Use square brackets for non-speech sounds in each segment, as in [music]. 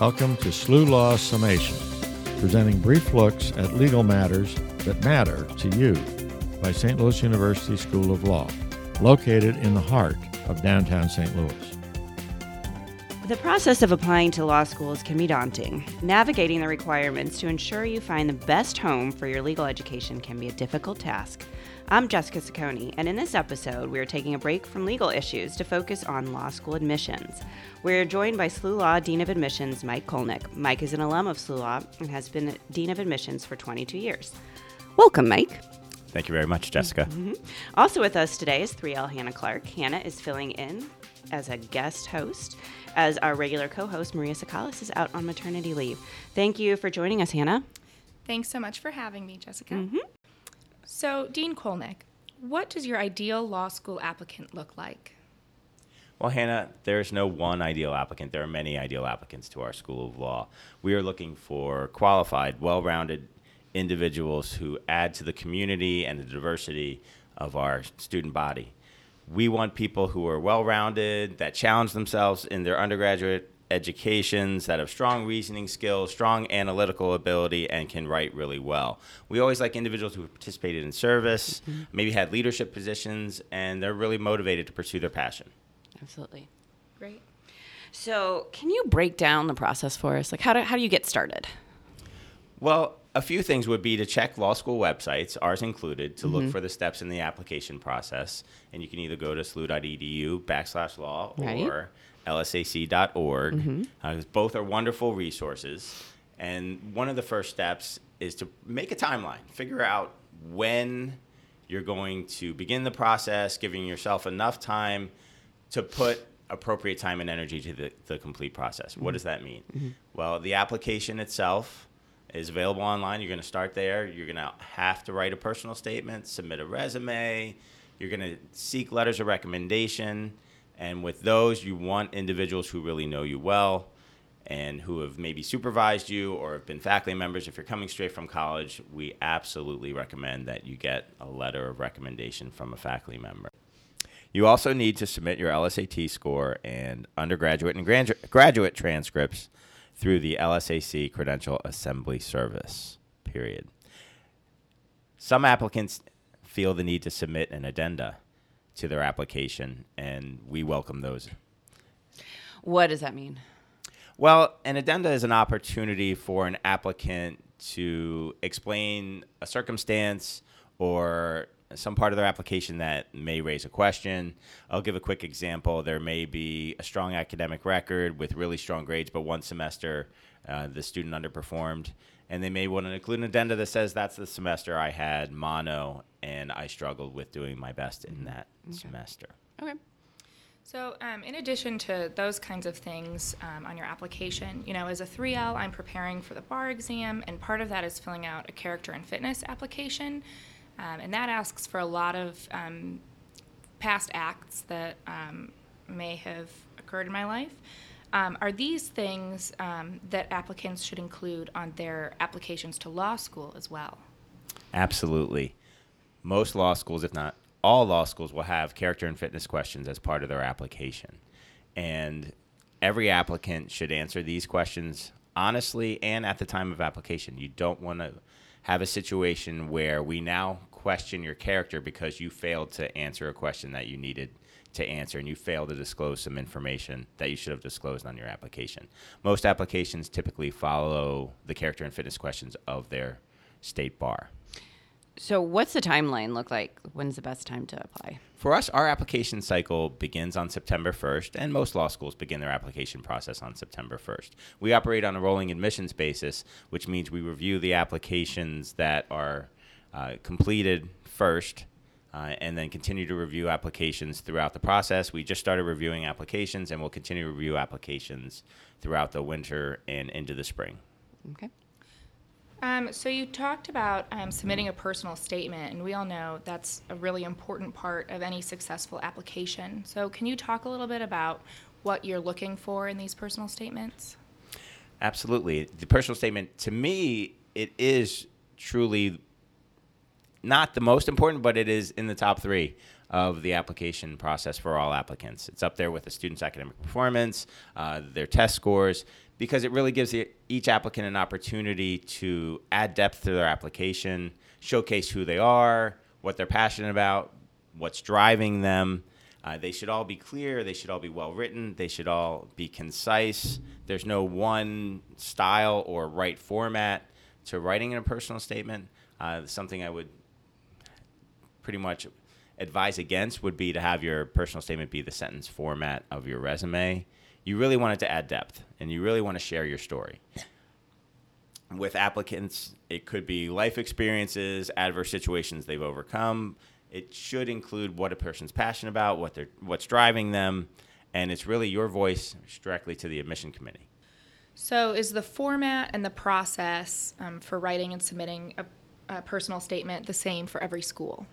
Welcome to SLU Law Summation, presenting brief looks at legal matters that matter to you by St. Louis University School of Law, located in the heart of downtown St. Louis. The process of applying to law schools can be daunting. Navigating the requirements to ensure you find the best home for your legal education can be a difficult task. I'm Jessica Ciccone, and in this episode, we are taking a break from legal issues to focus on law school admissions. We're joined by SLU Law Dean of Admissions, Mike Kolnick. Mike is an alum of SLU Law and has been Dean of Admissions for 22 years. Welcome, Mike. Thank you very much, Jessica. Mm-hmm. Also with us today is 3L Hannah Clark. Hannah is filling in as a guest host as our regular co host, Maria Sakalis, is out on maternity leave. Thank you for joining us, Hannah. Thanks so much for having me, Jessica. Mm-hmm. So, Dean Kolnick, what does your ideal law school applicant look like? Well, Hannah, there's no one ideal applicant. There are many ideal applicants to our School of Law. We are looking for qualified, well rounded individuals who add to the community and the diversity of our student body we want people who are well rounded, that challenge themselves in their undergraduate educations, that have strong reasoning skills, strong analytical ability, and can write really well. We always like individuals who have participated in service, mm-hmm. maybe had leadership positions, and they're really motivated to pursue their passion. Absolutely. Great. So, can you break down the process for us? Like, how do, how do you get started? Well, a few things would be to check law school websites, ours included, to mm-hmm. look for the steps in the application process. And you can either go to slu.edu backslash law right. or lsac.org. Mm-hmm. Uh, both are wonderful resources. And one of the first steps is to make a timeline, figure out when you're going to begin the process, giving yourself enough time to put appropriate time and energy to the, the complete process. Mm-hmm. What does that mean? Mm-hmm. Well, the application itself is available online. You're going to start there. You're going to have to write a personal statement, submit a resume. You're going to seek letters of recommendation. And with those, you want individuals who really know you well and who have maybe supervised you or have been faculty members. If you're coming straight from college, we absolutely recommend that you get a letter of recommendation from a faculty member. You also need to submit your LSAT score and undergraduate and graduate transcripts through the LSAC Credential Assembly Service, period. Some applicants feel the need to submit an addenda to their application, and we welcome those. What does that mean? Well, an addenda is an opportunity for an applicant to explain a circumstance or some part of their application that may raise a question. I'll give a quick example. There may be a strong academic record with really strong grades, but one semester uh, the student underperformed. And they may want to include an addenda that says that's the semester I had mono and I struggled with doing my best in that okay. semester. Okay. So, um, in addition to those kinds of things um, on your application, you know, as a 3L, I'm preparing for the bar exam, and part of that is filling out a character and fitness application. Um, and that asks for a lot of um, past acts that um, may have occurred in my life. Um, are these things um, that applicants should include on their applications to law school as well? Absolutely. Most law schools, if not all law schools, will have character and fitness questions as part of their application. And every applicant should answer these questions honestly and at the time of application. You don't want to have a situation where we now question your character because you failed to answer a question that you needed to answer and you fail to disclose some information that you should have disclosed on your application. Most applications typically follow the character and fitness questions of their state bar. So, what's the timeline look like? When's the best time to apply? For us, our application cycle begins on September 1st, and most law schools begin their application process on September 1st. We operate on a rolling admissions basis, which means we review the applications that are uh, completed first. Uh, and then continue to review applications throughout the process. We just started reviewing applications, and we'll continue to review applications throughout the winter and into the spring. Okay. Um, so you talked about um, submitting a personal statement, and we all know that's a really important part of any successful application. So can you talk a little bit about what you're looking for in these personal statements? Absolutely. The personal statement, to me, it is truly not the most important, but it is in the top three of the application process for all applicants. It's up there with the student's academic performance, uh, their test scores, because it really gives the, each applicant an opportunity to add depth to their application, showcase who they are, what they're passionate about, what's driving them. Uh, they should all be clear. They should all be well written. They should all be concise. There's no one style or right format to writing in a personal statement. Uh, something I would pretty much advise against would be to have your personal statement be the sentence format of your resume. You really want it to add depth and you really want to share your story. With applicants, it could be life experiences, adverse situations they've overcome, it should include what a person's passionate about, what they're, what's driving them, and it's really your voice directly to the admission committee. So, is the format and the process um, for writing and submitting a, a personal statement the same for every school?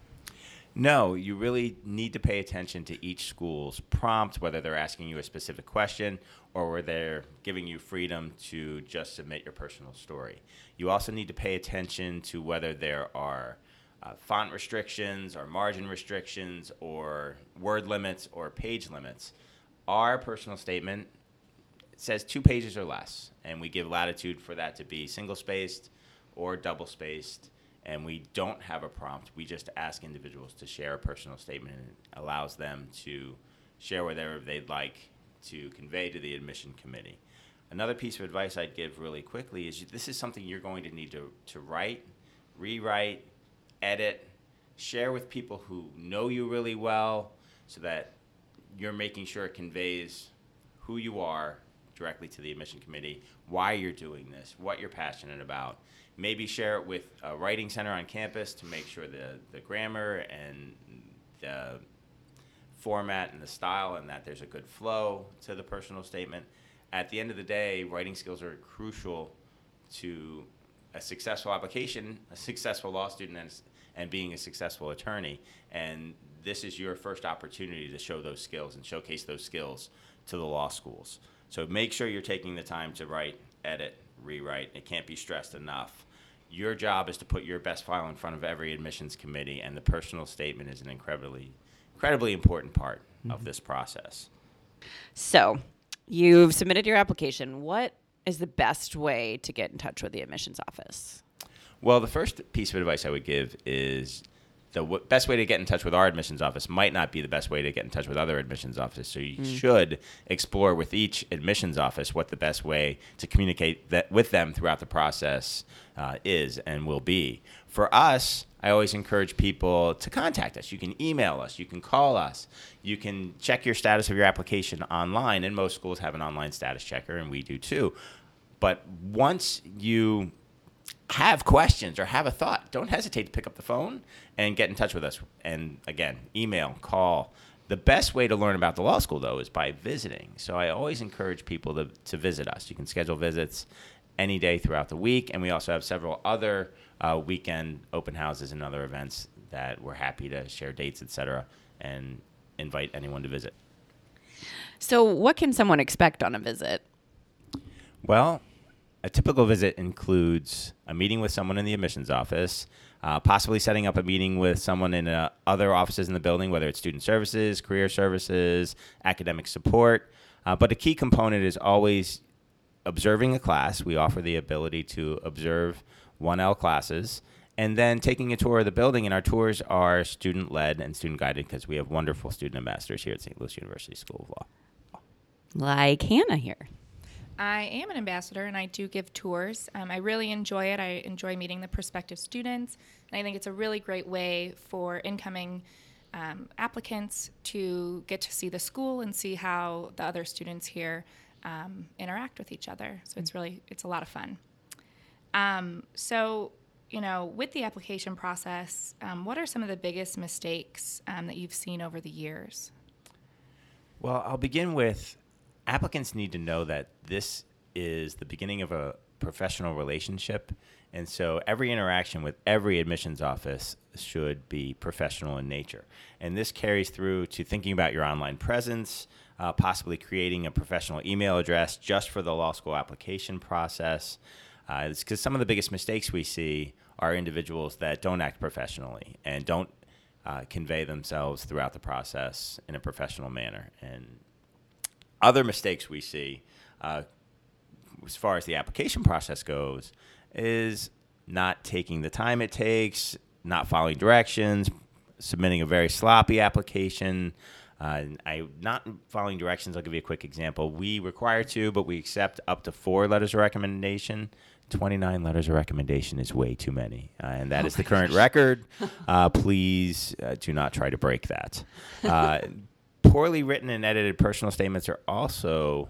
No, you really need to pay attention to each school's prompt, whether they're asking you a specific question or whether they're giving you freedom to just submit your personal story. You also need to pay attention to whether there are uh, font restrictions or margin restrictions or word limits or page limits. Our personal statement says two pages or less, and we give latitude for that to be single spaced or double spaced. And we don't have a prompt. We just ask individuals to share a personal statement, and it allows them to share whatever they'd like to convey to the admission committee. Another piece of advice I'd give really quickly is this is something you're going to need to, to write, rewrite, edit, share with people who know you really well so that you're making sure it conveys who you are directly to the admission committee, why you're doing this, what you're passionate about. Maybe share it with a writing center on campus to make sure the, the grammar and the format and the style and that there's a good flow to the personal statement. At the end of the day, writing skills are crucial to a successful application, a successful law student, and and being a successful attorney. And this is your first opportunity to show those skills and showcase those skills to the law schools. So make sure you're taking the time to write, edit, rewrite. It can't be stressed enough. Your job is to put your best file in front of every admissions committee, and the personal statement is an incredibly, incredibly important part mm-hmm. of this process. So, you've submitted your application. What is the best way to get in touch with the admissions office? Well, the first piece of advice I would give is the w- best way to get in touch with our admissions office might not be the best way to get in touch with other admissions offices. So you mm. should explore with each admissions office what the best way to communicate that with them throughout the process uh, is and will be. For us, I always encourage people to contact us. You can email us, you can call us, you can check your status of your application online, and most schools have an online status checker, and we do too. But once you have questions or have a thought, don't hesitate to pick up the phone and get in touch with us. And again, email, call. The best way to learn about the law school, though, is by visiting. So I always encourage people to, to visit us. You can schedule visits any day throughout the week, and we also have several other uh, weekend open houses and other events that we're happy to share dates, etc., and invite anyone to visit. So, what can someone expect on a visit? Well, a typical visit includes a meeting with someone in the admissions office, uh, possibly setting up a meeting with someone in uh, other offices in the building, whether it's student services, career services, academic support. Uh, but a key component is always observing a class. We offer the ability to observe 1L classes and then taking a tour of the building. And our tours are student led and student guided because we have wonderful student ambassadors here at St. Louis University School of Law. Like Hannah here. I am an ambassador and I do give tours. Um, I really enjoy it. I enjoy meeting the prospective students, and I think it's a really great way for incoming um, applicants to get to see the school and see how the other students here um, interact with each other. So it's really it's a lot of fun. Um, so you know, with the application process, um, what are some of the biggest mistakes um, that you've seen over the years? Well, I'll begin with applicants need to know that this is the beginning of a professional relationship. And so every interaction with every admissions office should be professional in nature. And this carries through to thinking about your online presence, uh, possibly creating a professional email address just for the law school application process. Because uh, some of the biggest mistakes we see are individuals that don't act professionally and don't uh, convey themselves throughout the process in a professional manner. And other mistakes we see, uh, as far as the application process goes, is not taking the time it takes, not following directions, submitting a very sloppy application. Uh, I not following directions. I'll give you a quick example. We require two, but we accept up to four letters of recommendation. 29 letters of recommendation is way too many, uh, and that oh is the current gosh. record. [laughs] Uh, please uh, do not try to break that. Poorly written and edited personal statements are also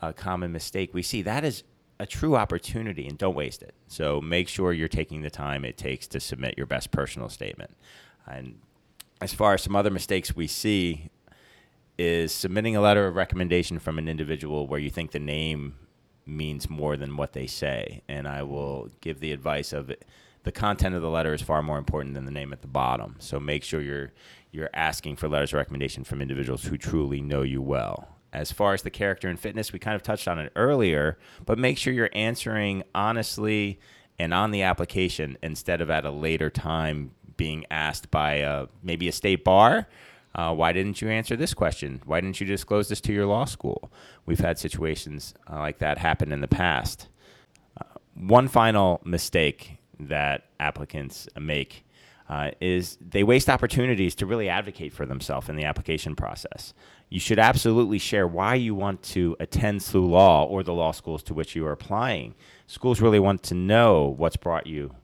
a common mistake we see. That is a true opportunity, and don't waste it. So make sure you're taking the time it takes to submit your best personal statement. And as far as some other mistakes we see, is submitting a letter of recommendation from an individual where you think the name means more than what they say. And I will give the advice of. The content of the letter is far more important than the name at the bottom. So make sure you're you're asking for letters of recommendation from individuals who truly know you well. As far as the character and fitness, we kind of touched on it earlier, but make sure you're answering honestly and on the application instead of at a later time being asked by a, maybe a state bar uh, why didn't you answer this question? Why didn't you disclose this to your law school? We've had situations uh, like that happen in the past. Uh, one final mistake that applicants make uh, is they waste opportunities to really advocate for themselves in the application process. You should absolutely share why you want to attend SLU Law or the law schools to which you are applying. Schools really want to know what's brought you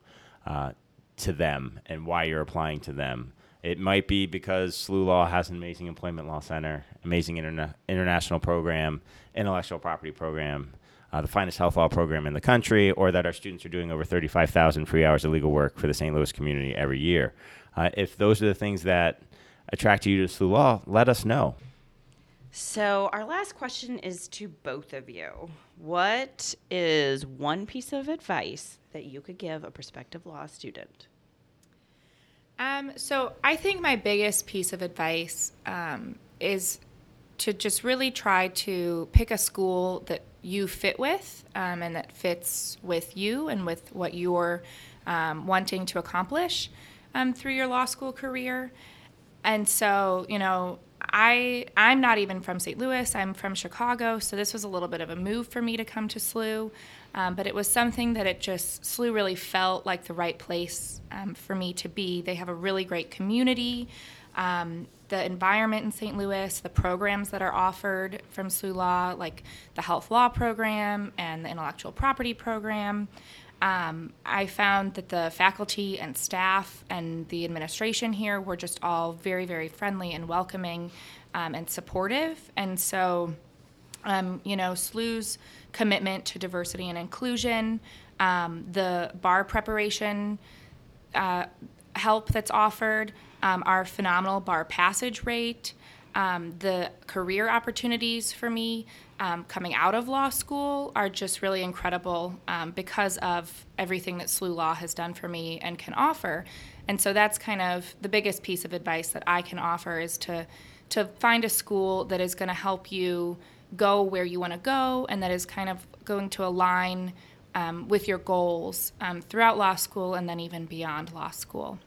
uh, to them and why you're applying to them. It might be because SLU Law has an amazing employment law center, amazing interna- international program, intellectual property program, uh, the finest health law program in the country, or that our students are doing over 35,000 free hours of legal work for the St. Louis community every year. Uh, if those are the things that attract you to SLU Law, let us know. So, our last question is to both of you. What is one piece of advice that you could give a prospective law student? Um, so I think my biggest piece of advice um, is to just really try to pick a school that you fit with um, and that fits with you and with what you're um, wanting to accomplish um, through your law school career. And so, you know, I I'm not even from St. Louis. I'm from Chicago, so this was a little bit of a move for me to come to SLU. Um, but it was something that it just SLU really felt like the right place um, for me to be. They have a really great community. Um, the environment in St. Louis, the programs that are offered from SLU Law, like the health law program and the intellectual property program. Um, I found that the faculty and staff and the administration here were just all very, very friendly and welcoming um, and supportive. And so, um, you know, SLU's commitment to diversity and inclusion, um, the bar preparation uh, help that's offered, um, our phenomenal bar passage rate, um, the career opportunities for me um, coming out of law school are just really incredible um, because of everything that SLU Law has done for me and can offer. And so that's kind of the biggest piece of advice that I can offer is to to find a school that is going to help you go where you want to go and that is kind of going to align um, with your goals um, throughout law school and then even beyond law school.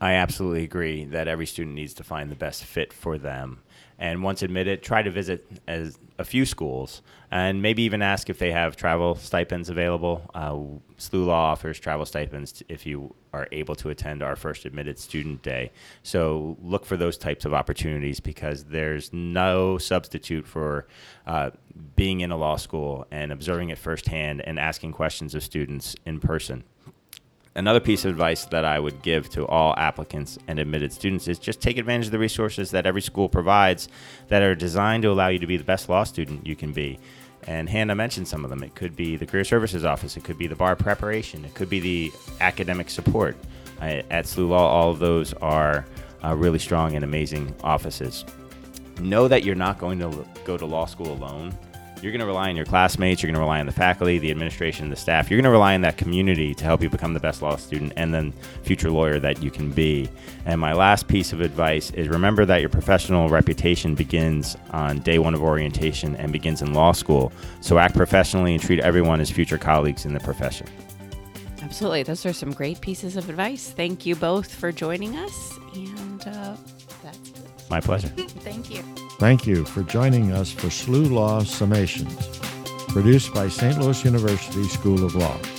I absolutely agree that every student needs to find the best fit for them. And once admitted, try to visit as a few schools and maybe even ask if they have travel stipends available. Uh, SLU Law offers travel stipends if you are able to attend our first admitted student day. So look for those types of opportunities because there's no substitute for uh, being in a law school and observing it firsthand and asking questions of students in person another piece of advice that I would give to all applicants and admitted students is just take advantage of the resources that every school provides that are designed to allow you to be the best law student you can be. And Hannah mentioned some of them. It could be the Career Services Office, it could be the bar preparation, it could be the academic support. at SLU Law, all of those are uh, really strong and amazing offices. Know that you're not going to go to law school alone you're going to rely on your classmates, you're going to rely on the faculty, the administration, the staff. You're going to rely on that community to help you become the best law student and then future lawyer that you can be. And my last piece of advice is remember that your professional reputation begins on day one of orientation and begins in law school. So act professionally and treat everyone as future colleagues in the profession. Absolutely. Those are some great pieces of advice. Thank you both for joining us. And uh, that's it. My pleasure. [laughs] Thank you. Thank you for joining us for SLU Law Summations, produced by St. Louis University School of Law.